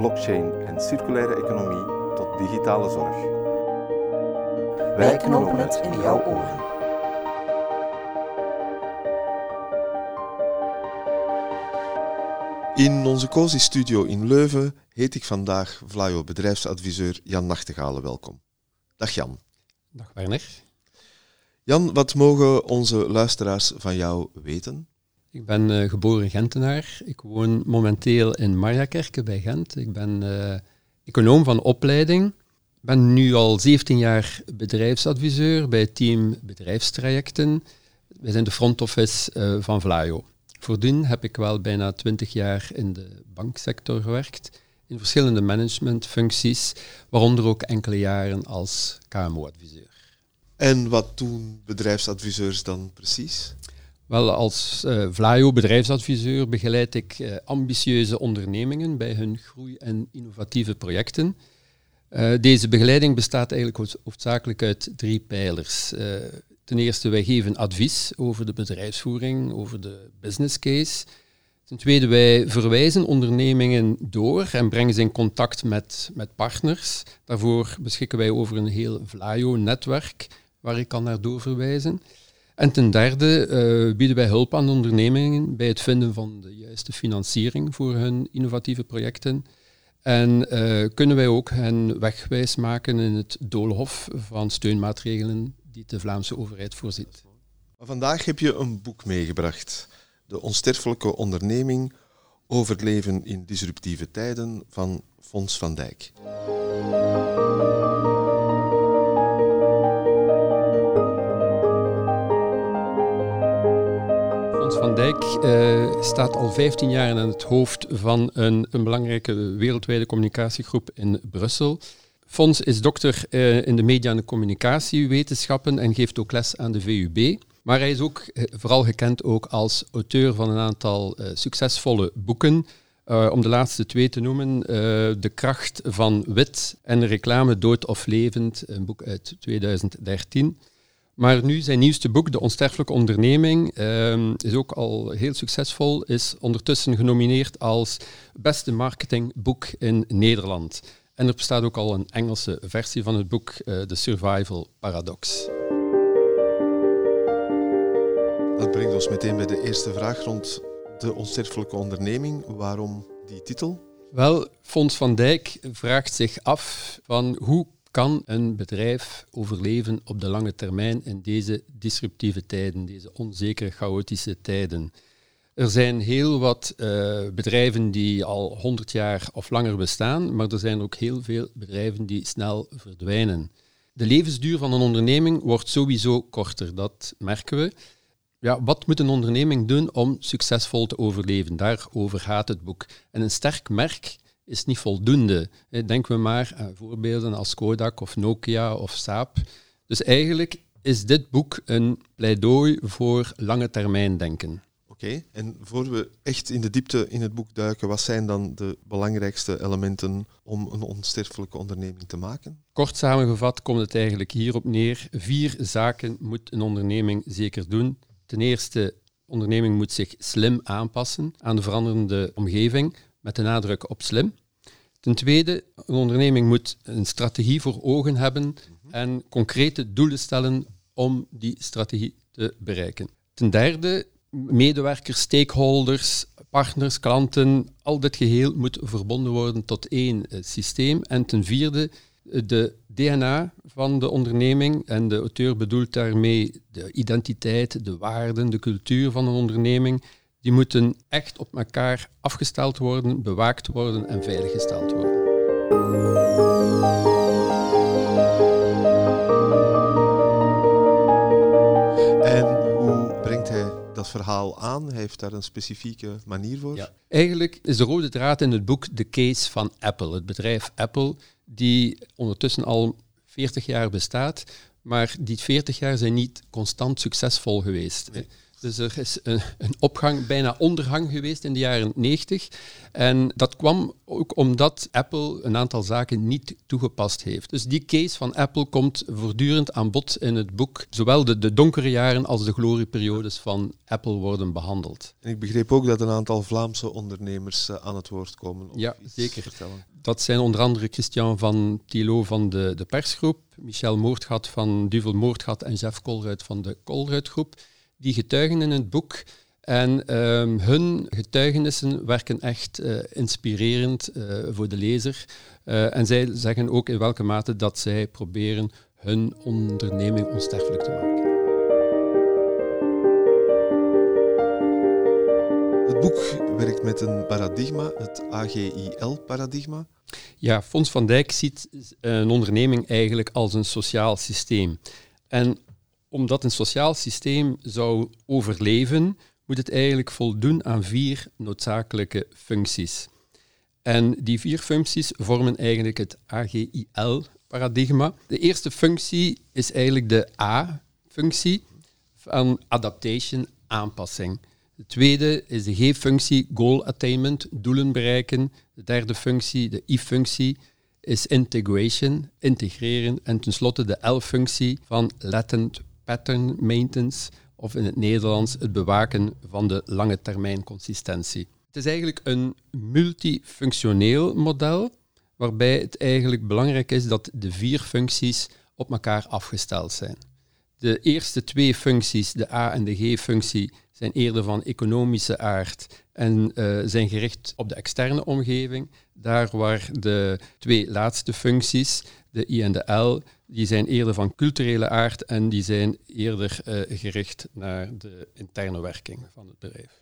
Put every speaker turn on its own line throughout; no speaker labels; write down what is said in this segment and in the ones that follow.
blockchain en circulaire economie tot digitale zorg.
Wij knopen het in jouw oren.
In onze COSI studio in Leuven heet ik vandaag Vlaio bedrijfsadviseur Jan Nachtegalen welkom. Dag Jan.
Dag Werner.
Jan, wat mogen onze luisteraars van jou weten?
Ik ben uh, geboren Gentenaar. Ik woon momenteel in Marjakerke bij Gent. Ik ben uh, econoom van opleiding. Ik ben nu al 17 jaar bedrijfsadviseur bij het team bedrijfstrajecten. Wij zijn de front office uh, van Vlaio. Voordien heb ik wel bijna 20 jaar in de banksector gewerkt, in verschillende managementfuncties, waaronder ook enkele jaren als KMO-adviseur.
En wat doen bedrijfsadviseurs dan precies?
Wel, als uh, Vlaio bedrijfsadviseur begeleid ik uh, ambitieuze ondernemingen bij hun groei- en innovatieve projecten. Uh, deze begeleiding bestaat eigenlijk hoofdzakelijk uit drie pijlers. ten eerste, wij geven advies over de bedrijfsvoering, over de business case. Ten tweede, wij verwijzen ondernemingen door en brengen ze in contact met, met partners. Daarvoor beschikken wij over een heel Vlaio-netwerk waar ik kan naar doorverwijzen. En ten derde uh, bieden wij hulp aan ondernemingen bij het vinden van de juiste financiering voor hun innovatieve projecten. En uh, kunnen wij ook hen wegwijs maken in het doolhof van steunmaatregelen die de Vlaamse overheid voorziet.
Vandaag heb je een boek meegebracht, De onsterfelijke onderneming, overleven in disruptieve tijden van Fons van Dijk.
Dijk uh, staat al 15 jaar aan het hoofd van een, een belangrijke wereldwijde communicatiegroep in Brussel. Fons is dokter uh, in de media- en communicatiewetenschappen en geeft ook les aan de VUB. Maar hij is ook uh, vooral gekend ook als auteur van een aantal succesvolle boeken. om de laatste twee te noemen, De kracht van wit en reclame dood of levend, een boek uit 2013. Maar nu zijn nieuwste boek, De Onsterfelijke Onderneming, um, is ook al heel succesvol. Is ondertussen genomineerd als beste marketingboek in Nederland. En er bestaat ook al een Engelse versie van het boek, uh, The Survival Paradox.
Dat brengt ons meteen bij de eerste vraag rond de onsterfelijke onderneming. Waarom die titel?
Wel, Fons van Dijk vraagt zich af van hoe kan een bedrijf overleven op de lange termijn in deze disruptieve tijden, deze onzekere, chaotische tijden? Er zijn heel wat uh, bedrijven die al 100 jaar of langer bestaan, maar er zijn ook heel veel bedrijven die snel verdwijnen. De levensduur van een onderneming wordt sowieso korter, dat merken we. Ja, wat moet een onderneming doen om succesvol te overleven? Daarover gaat het boek. En een sterk merk is niet voldoende. Denken we maar aan voorbeelden als Kodak of Nokia of Saab. Dus eigenlijk is dit boek een pleidooi voor lange termijn denken.
Oké, en voor we echt in de diepte in het boek duiken, wat zijn dan de belangrijkste elementen om een onsterfelijke onderneming te maken?
Kort samengevat komt het eigenlijk hierop neer. Vier zaken moet een onderneming zeker doen. Ten eerste, de onderneming moet zich slim aanpassen aan de veranderende omgeving, met de nadruk op slim. Ten tweede, een onderneming moet een strategie voor ogen hebben en concrete doelen stellen om die strategie te bereiken. Ten derde, medewerkers, stakeholders, partners, klanten, al dit geheel moet verbonden worden tot één eh, systeem. En ten vierde, de DNA van de onderneming, en de auteur bedoelt daarmee de identiteit, de waarden, de cultuur van een onderneming, die moeten echt op elkaar afgesteld worden, bewaakt worden en veiliggesteld worden.
En hoe brengt hij dat verhaal aan? Hij heeft daar een specifieke manier voor? Ja.
Eigenlijk is de rode draad in het boek de case van Apple. Het bedrijf Apple die ondertussen al 40 jaar bestaat, maar die 40 jaar zijn niet constant succesvol geweest. Dus er is een, een, opgang, bijna ondergang geweest in de jaren 90. En dat kwam ook omdat Apple een aantal zaken niet toegepast heeft. Dus die case van Apple komt voortdurend aan bod in het boek. Zowel de, de donkere jaren als de glorieperiodes van Apple worden behandeld.
En ik begreep ook dat een aantal Vlaamse ondernemers uh, aan het woord komen.
Ja, zeker. Vertellen. Dat zijn onder andere Christian van Thilo van de, de persgroep, Michel Moordgat van Duvel Moordgat en Jeff Colruit van de Colruit groep die getuigen in het boek. En ehm, hun getuigenissen werken echt uh, inspirerend uh, voor de lezer. Uh, en zij zeggen ook in welke mate dat zij proberen hun onderneming onsterfelijk te maken.
Het boek werkt met een paradigma, het AGIL-paradigma.
Ja, Fons van Dijk ziet een onderneming eigenlijk als een sociaal systeem. En omdat een sociaal systeem zou overleven, moet het eigenlijk voldoen aan vier noodzakelijke functies. En die vier functies vormen eigenlijk het AGIL-paradigma. De eerste functie is eigenlijk de A-functie van adaptation, aanpassing. De tweede is de G-functie, goal attainment, doelen bereiken. De derde functie, de I-functie, is integration, integreren. En tenslotte de L-functie van latent pattern maintenance, of in het Nederlands het bewaken van de lange termijn consistentie. Het is eigenlijk een multifunctioneel model, waarbij het eigenlijk belangrijk is dat de vier functies op elkaar afgesteld zijn. De eerste twee functies, de A- en de G-functie, zijn eerder van economische aard en uh, zijn gericht op de externe omgeving. Daar waar de twee laatste functies, de I en de L, die zijn eerder van culturele aard en die zijn eerder uh, gericht naar de interne werking van het bedrijf.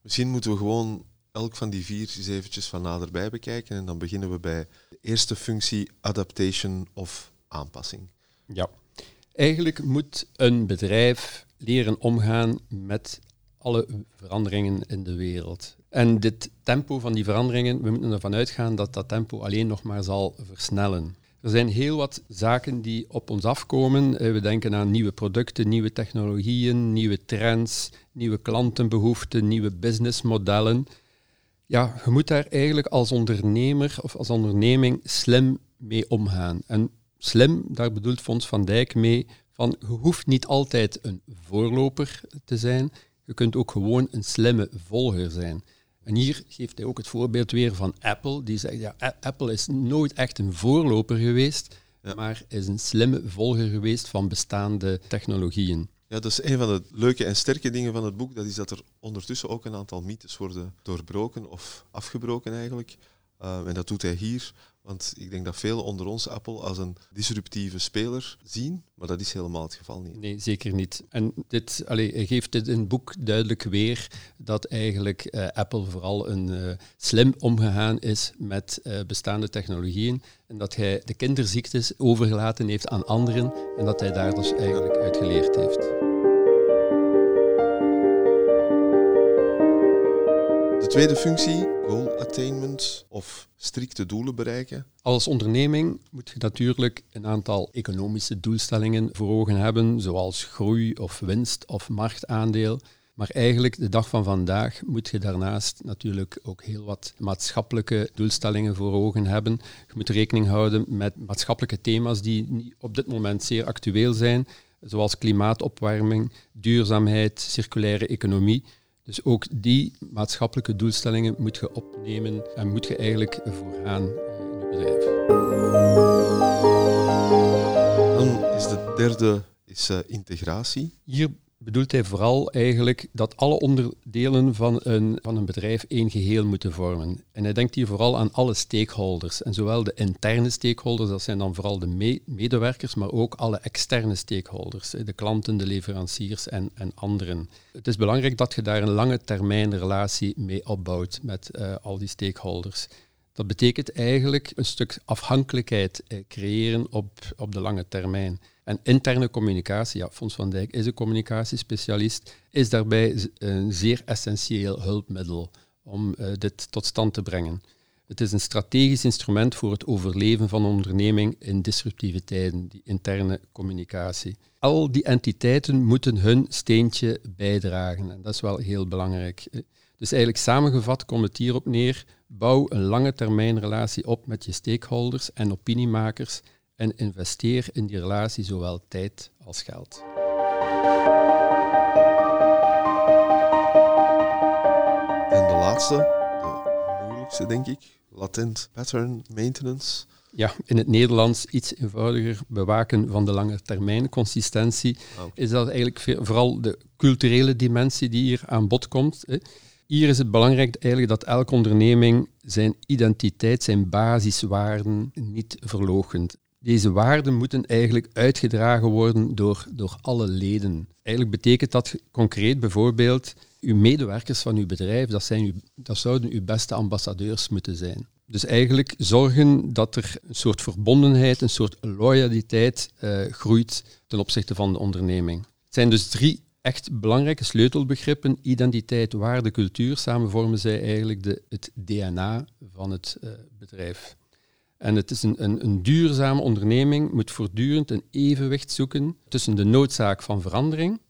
Misschien moeten we gewoon elk van die vier eens eventjes van naderbij bekijken en dan beginnen we bij de eerste functie adaptation of aanpassing.
Ja, eigenlijk moet een bedrijf leren omgaan met alle veranderingen in de wereld. En dit tempo van die veranderingen, we moeten ervan uitgaan dat dat tempo alleen nog maar zal versnellen. Er zijn heel wat zaken die op ons afkomen. Eh, we denken aan nieuwe producten, nieuwe technologieën, nieuwe trends, nieuwe klantenbehoeften, nieuwe businessmodellen. Ja, je moet daar eigenlijk als ondernemer of als onderneming slim mee omgaan. En slim, daar bedoelt Fons van Dijk mee, van je hoeft niet altijd een voorloper te zijn, je kunt ook gewoon een slimme volger zijn. En hier geeft hij ook het voorbeeld weer van Apple. Die zegt, ja, Apple is nooit echt een voorloper geweest, maar is een slimme volger geweest van bestaande technologieën.
Ja, dat is een van de leuke en sterke dingen van het boek. Dat is dat er ondertussen ook een aantal mythes worden doorbroken of afgebroken eigenlijk. Uh, en dat doet hij hier. Want ik denk dat veel onder ons Apple als een disruptieve speler zien, maar dat is helemaal het geval niet.
Nee, zeker niet. En dit allez, geeft dit in het boek duidelijk weer dat eigenlijk uh, Apple vooral een uh, slim omgegaan is met uh, bestaande technologieën en dat hij de kinderziektes overgelaten heeft aan anderen en dat hij daar dus eigenlijk uit geleerd heeft.
De tweede functie, goal attainment of strikte doelen bereiken?
Als onderneming moet je natuurlijk een aantal economische doelstellingen voor ogen hebben, zoals groei of winst of marktaandeel. Maar eigenlijk de dag van vandaag moet je daarnaast natuurlijk ook heel wat maatschappelijke doelstellingen voor ogen hebben. Je moet rekening houden met maatschappelijke thema's die op dit moment zeer actueel zijn, zoals klimaatopwarming, duurzaamheid, circulaire economie. Dus ook die maatschappelijke doelstellingen moet je opnemen en moet je eigenlijk vooraan eh, in je bedrijf.
Dan is de derde is, uh, integratie.
Hier bedoelt hij vooral eigenlijk dat alle onderdelen van een, van een bedrijf één geheel moeten vormen. En hij denkt hier vooral aan alle stakeholders. En zowel de interne stakeholders, dat zijn dan vooral de medewerkers, maar ook alle externe stakeholders, de klanten, de leveranciers en, en anderen. Het is belangrijk dat je daar een lange termijn relatie mee opbouwt met uh, al die stakeholders. Dat betekent eigenlijk een stuk afhankelijkheid eh, creëren op, op de lange termijn. En interne communicatie, ja, Fons van Dijk is een communicatiespecialist, is daarbij een zeer essentieel hulpmiddel om uh, dit tot stand te brengen. Het is een strategisch instrument voor het overleven van onderneming in disruptieve tijden, die interne communicatie. Al die entiteiten moeten hun steentje bijdragen en dat is wel heel belangrijk. Dus eigenlijk samengevat komt het hierop neer, bouw een lange termijn relatie op met je stakeholders en opiniemakers en investeer in die relatie zowel tijd als geld.
En de laatste, de moeilijkste denk ik, latent pattern maintenance.
Ja, in het Nederlands iets eenvoudiger bewaken van de lange termijn consistentie. Ah, is dat eigenlijk vooral de culturele dimensie die hier aan bod komt. Hè. Hier is het belangrijk eigenlijk dat elke onderneming zijn identiteit, zijn basiswaarden niet verloochent. Deze waarden moeten eigenlijk uitgedragen worden door, door alle leden. Eigenlijk betekent dat concreet bijvoorbeeld, uw medewerkers van uw bedrijf, dat, zijn uw, dat zouden uw beste ambassadeurs moeten zijn. Dus eigenlijk zorgen dat er een soort verbondenheid, een soort loyaliteit uh, groeit ten opzichte van de onderneming. Het zijn dus drie echt belangrijke sleutelbegrippen, identiteit, waarde, cultuur. Samen vormen zij eigenlijk de, het DNA van het uh, bedrijf. En het is een, een, een, duurzame onderneming, moet voortdurend een evenwicht zoeken tussen de noodzaak van verandering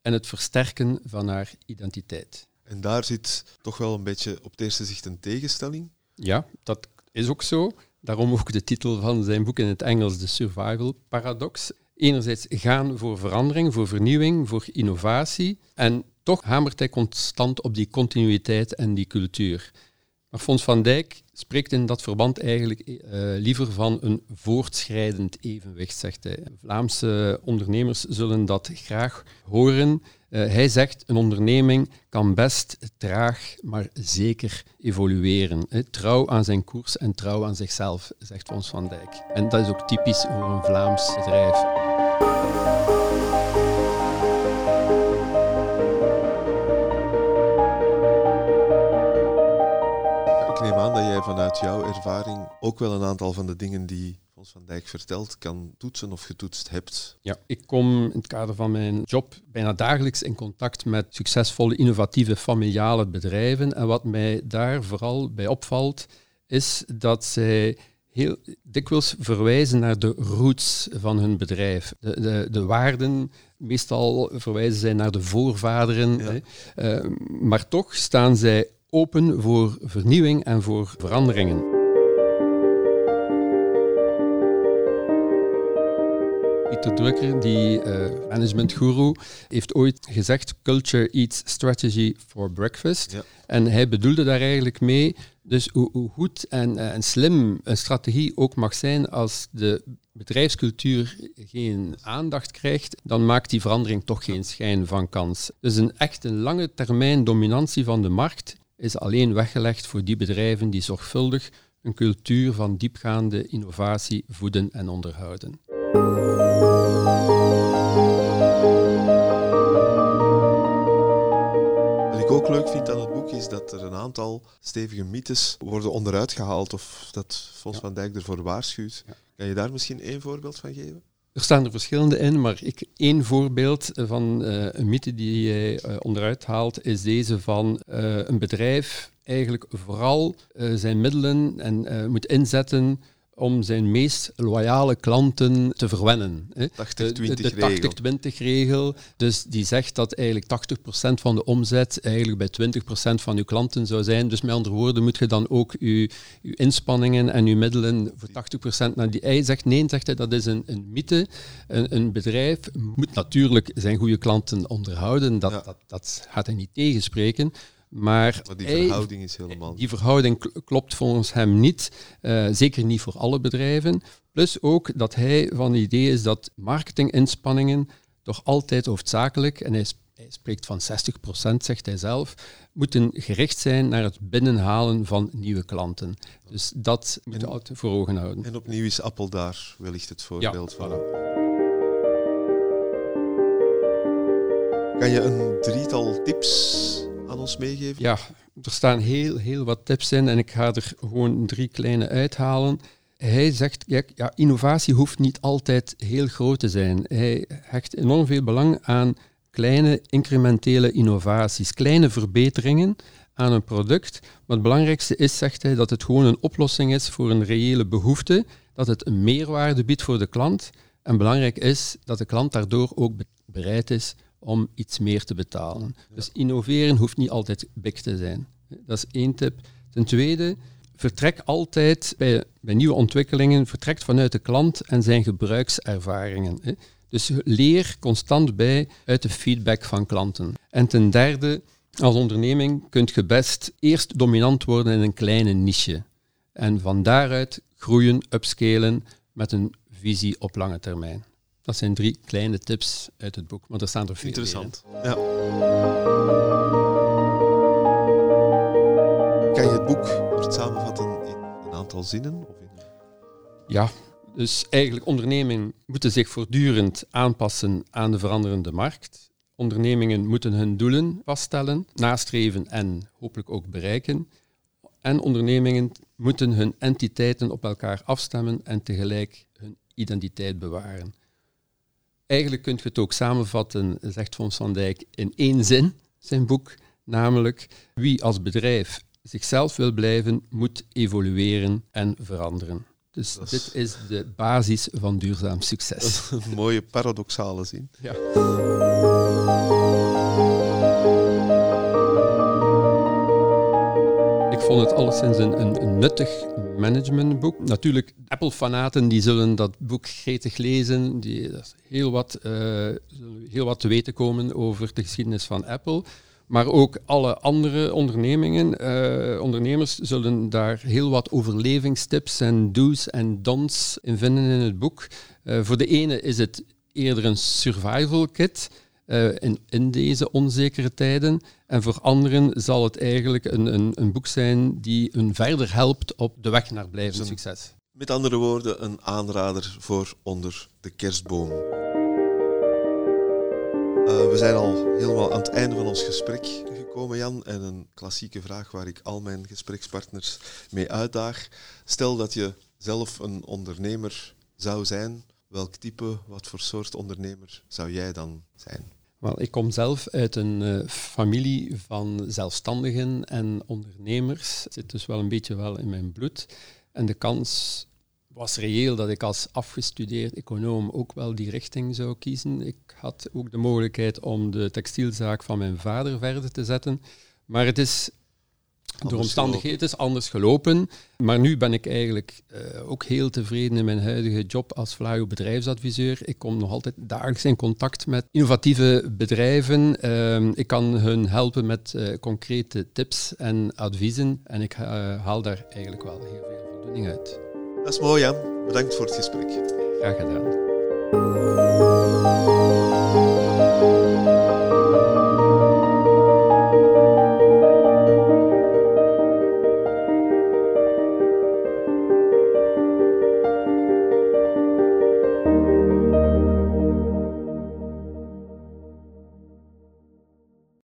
en het versterken van haar identiteit.
En daar zit toch wel een beetje op het eerste zicht een tegenstelling?
Ja, dat is ook zo. Daarom ook de titel van zijn boek in het Engels, The Survival Paradox. Enerzijds gaan voor verandering, voor vernieuwing, voor innovatie. En toch hamert hij constant op die continuïteit en die cultuur. Maar Fons van Dijk spreekt in dat verband eigenlijk eh, liever van een voortschrijdend evenwicht, zegt hij. Vlaamse ondernemers zullen dat graag horen. Uh, hij zegt, een onderneming kan best traag, maar zeker evolueren. Hè. Trouw aan zijn koers en trouw aan zichzelf, zegt Fons van Dijk. En dat is ook typisch voor een Vlaams bedrijf.
Vanuit jouw ervaring ook wel een aantal van de dingen die Fons van Dijk vertelt kan toetsen of getoetst hebt.
Ja, ik kom in het kader van mijn job bijna dagelijks in contact met succesvolle, innovatieve, familiale bedrijven. En wat mij daar vooral bij opvalt, is dat zij heel dikwijls verwijzen naar de roots van hun bedrijf. De, de, de waarden, meestal verwijzen zij naar de voorvaderen. Hè. Uh, maar toch staan zij open voor vernieuwing en voor veranderingen. Pieter Drucker, die uh, managementguru, heeft ooit gezegd: Culture eats strategy for breakfast. En hij bedoelde daar eigenlijk mee, dus hoe, hoe goed en, uh, en, slim een strategie ook mag zijn, als de bedrijfscultuur geen aandacht krijgt, dan maakt die verandering toch geen schijn van kans. Dus een echt een lange termijn dominantie van de markt is alleen weggelegd voor die bedrijven die zorgvuldig een cultuur van diepgaande innovatie voeden en onderhouden.
Wat ik ook leuk vind aan het boek is dat er een aantal stevige mythes worden onderuit gehaald of dat Vos van Dijk ervoor waarschuwt. Kan je daar misschien één voorbeeld van geven?
Er staan er verschillende in, maar ik, één voorbeeld van uh, een mythe die jij uh, onderuit haalt, is deze van uh, een bedrijf eigenlijk vooral zijn middelen en moet inzetten om zijn meest loyale klanten te verwennen.
80-20
de, 80-20-regel. Dus die zegt dat eigenlijk 80% van de omzet eigenlijk bij 20% van uw klanten zou zijn. Dus met andere woorden moet je dan ook uw, uw inspanningen en uw middelen voor 80% naar die... Hij zegt nee, zegt hij, dat is een, een mythe. Een, een bedrijf moet natuurlijk zijn goede klanten onderhouden. Dat, dat, dat gaat hij niet tegenspreken. Maar,
die verhouding is helemaal.
Die verhouding klopt volgens hem niet. Uh, zeker niet voor alle bedrijven. Plus ook dat hij van het idee is dat marketinginspanningen toch altijd hoofdzakelijk, en hij, hij spreekt van 60%, zegt hij zelf, moeten gericht zijn naar het binnenhalen van nieuwe klanten. Dus dat moet je altijd voor ogen houden.
En opnieuw is Apple daar wellicht het voorbeeld
ja,
van.
Voilà.
Kan je een drietal tips aan ons meegeven?
Ja, er staan heel, heel wat tips in en ik ga er gewoon drie kleine uithalen. Hij zegt, kijk, ja, innovatie hoeft niet altijd heel groot te zijn. Hij hecht enorm veel belang aan kleine incrementele innovaties, kleine verbeteringen. aan een product. Maar het belangrijkste is, zegt hij, dat het gewoon een oplossing is voor een reële behoefte, dat het een meerwaarde biedt voor de klant. En belangrijk is dat de klant daardoor ook bereid is om iets meer te betalen. Dus innoveren hoeft niet altijd big te zijn. Dat is één tip. Ten tweede, vertrek altijd bij, bij nieuwe ontwikkelingen, vertrekt vanuit de klant en zijn gebruikservaringen. Dus leer constant bij uit de feedback van klanten. En ten derde, als onderneming kunt je best eerst dominant worden in een kleine niche. En van daaruit groeien, upscalen met een visie op lange termijn. Dat zijn drie kleine tips uit het boek, maar er staan er veel
Interessant. Ja. Kan je het boek kort samenvatten in een aantal zinnen? Of in...
Ja, dus eigenlijk ondernemingen moeten zich voortdurend aanpassen aan de veranderende markt. Ondernemingen moeten hun doelen vaststellen, nastreven en hopelijk ook bereiken. En ondernemingen moeten hun entiteiten op elkaar afstemmen en tegelijk hun identiteit bewaren. Eigenlijk kunt je het ook samenvatten, zegt Fons van Dijk, in één zin, zijn boek, namelijk wie als bedrijf zichzelf wil blijven, moet evolueren en veranderen. Dus dit is de basis van duurzaam succes.
Een mooie paradoxale zin.
Ja. Vond het alleszins een, een, nuttig managementboek. Natuurlijk, Apple-fanaten die zullen dat boek gretig lezen. Die, dat heel, wat, uh, heel wat te weten komen over de geschiedenis van Apple. Maar ook alle andere ondernemingen, uh, ondernemers zullen daar heel wat overlevingstips en do's en don'ts in vinden in het boek. Uh, voor de ene is het eerder een survival kit uh, in, in, deze onzekere tijden. En voor anderen zal het eigenlijk een, een, een boek zijn die een verder helpt op de weg naar blijvend succes.
Met andere woorden, een aanrader voor onder de kerstboom. Uh, we zijn al helemaal aan het einde van ons gesprek gekomen, Jan. En een klassieke vraag waar ik al mijn gesprekspartners mee uitdaag. Stel dat je zelf een ondernemer zou zijn. Welk type, wat voor soort ondernemer zou jij dan zijn?
Wel, ik kom zelf uit een uh, familie van zelfstandigen en ondernemers. Het zit dus wel een beetje wel in mijn bloed. En de kans was reëel dat ik als afgestudeerd econoom ook wel die richting zou kiezen. Ik had ook de mogelijkheid om de textielzaak van mijn vader verder te zetten. Maar het is door omstandigheden is anders gelopen. Maar nu ben ik eigenlijk uh, ook heel tevreden in mijn huidige job als Vlaio bedrijfsadviseur. Ik kom nog altijd dagelijks in contact met innovatieve bedrijven. Uh, ik kan hun helpen met uh, concrete tips en adviezen. En ik eh, haal daar eigenlijk wel heel veel voldoening uit.
Dat is mooi, Jan. Bedankt voor het gesprek.
Graag gedaan.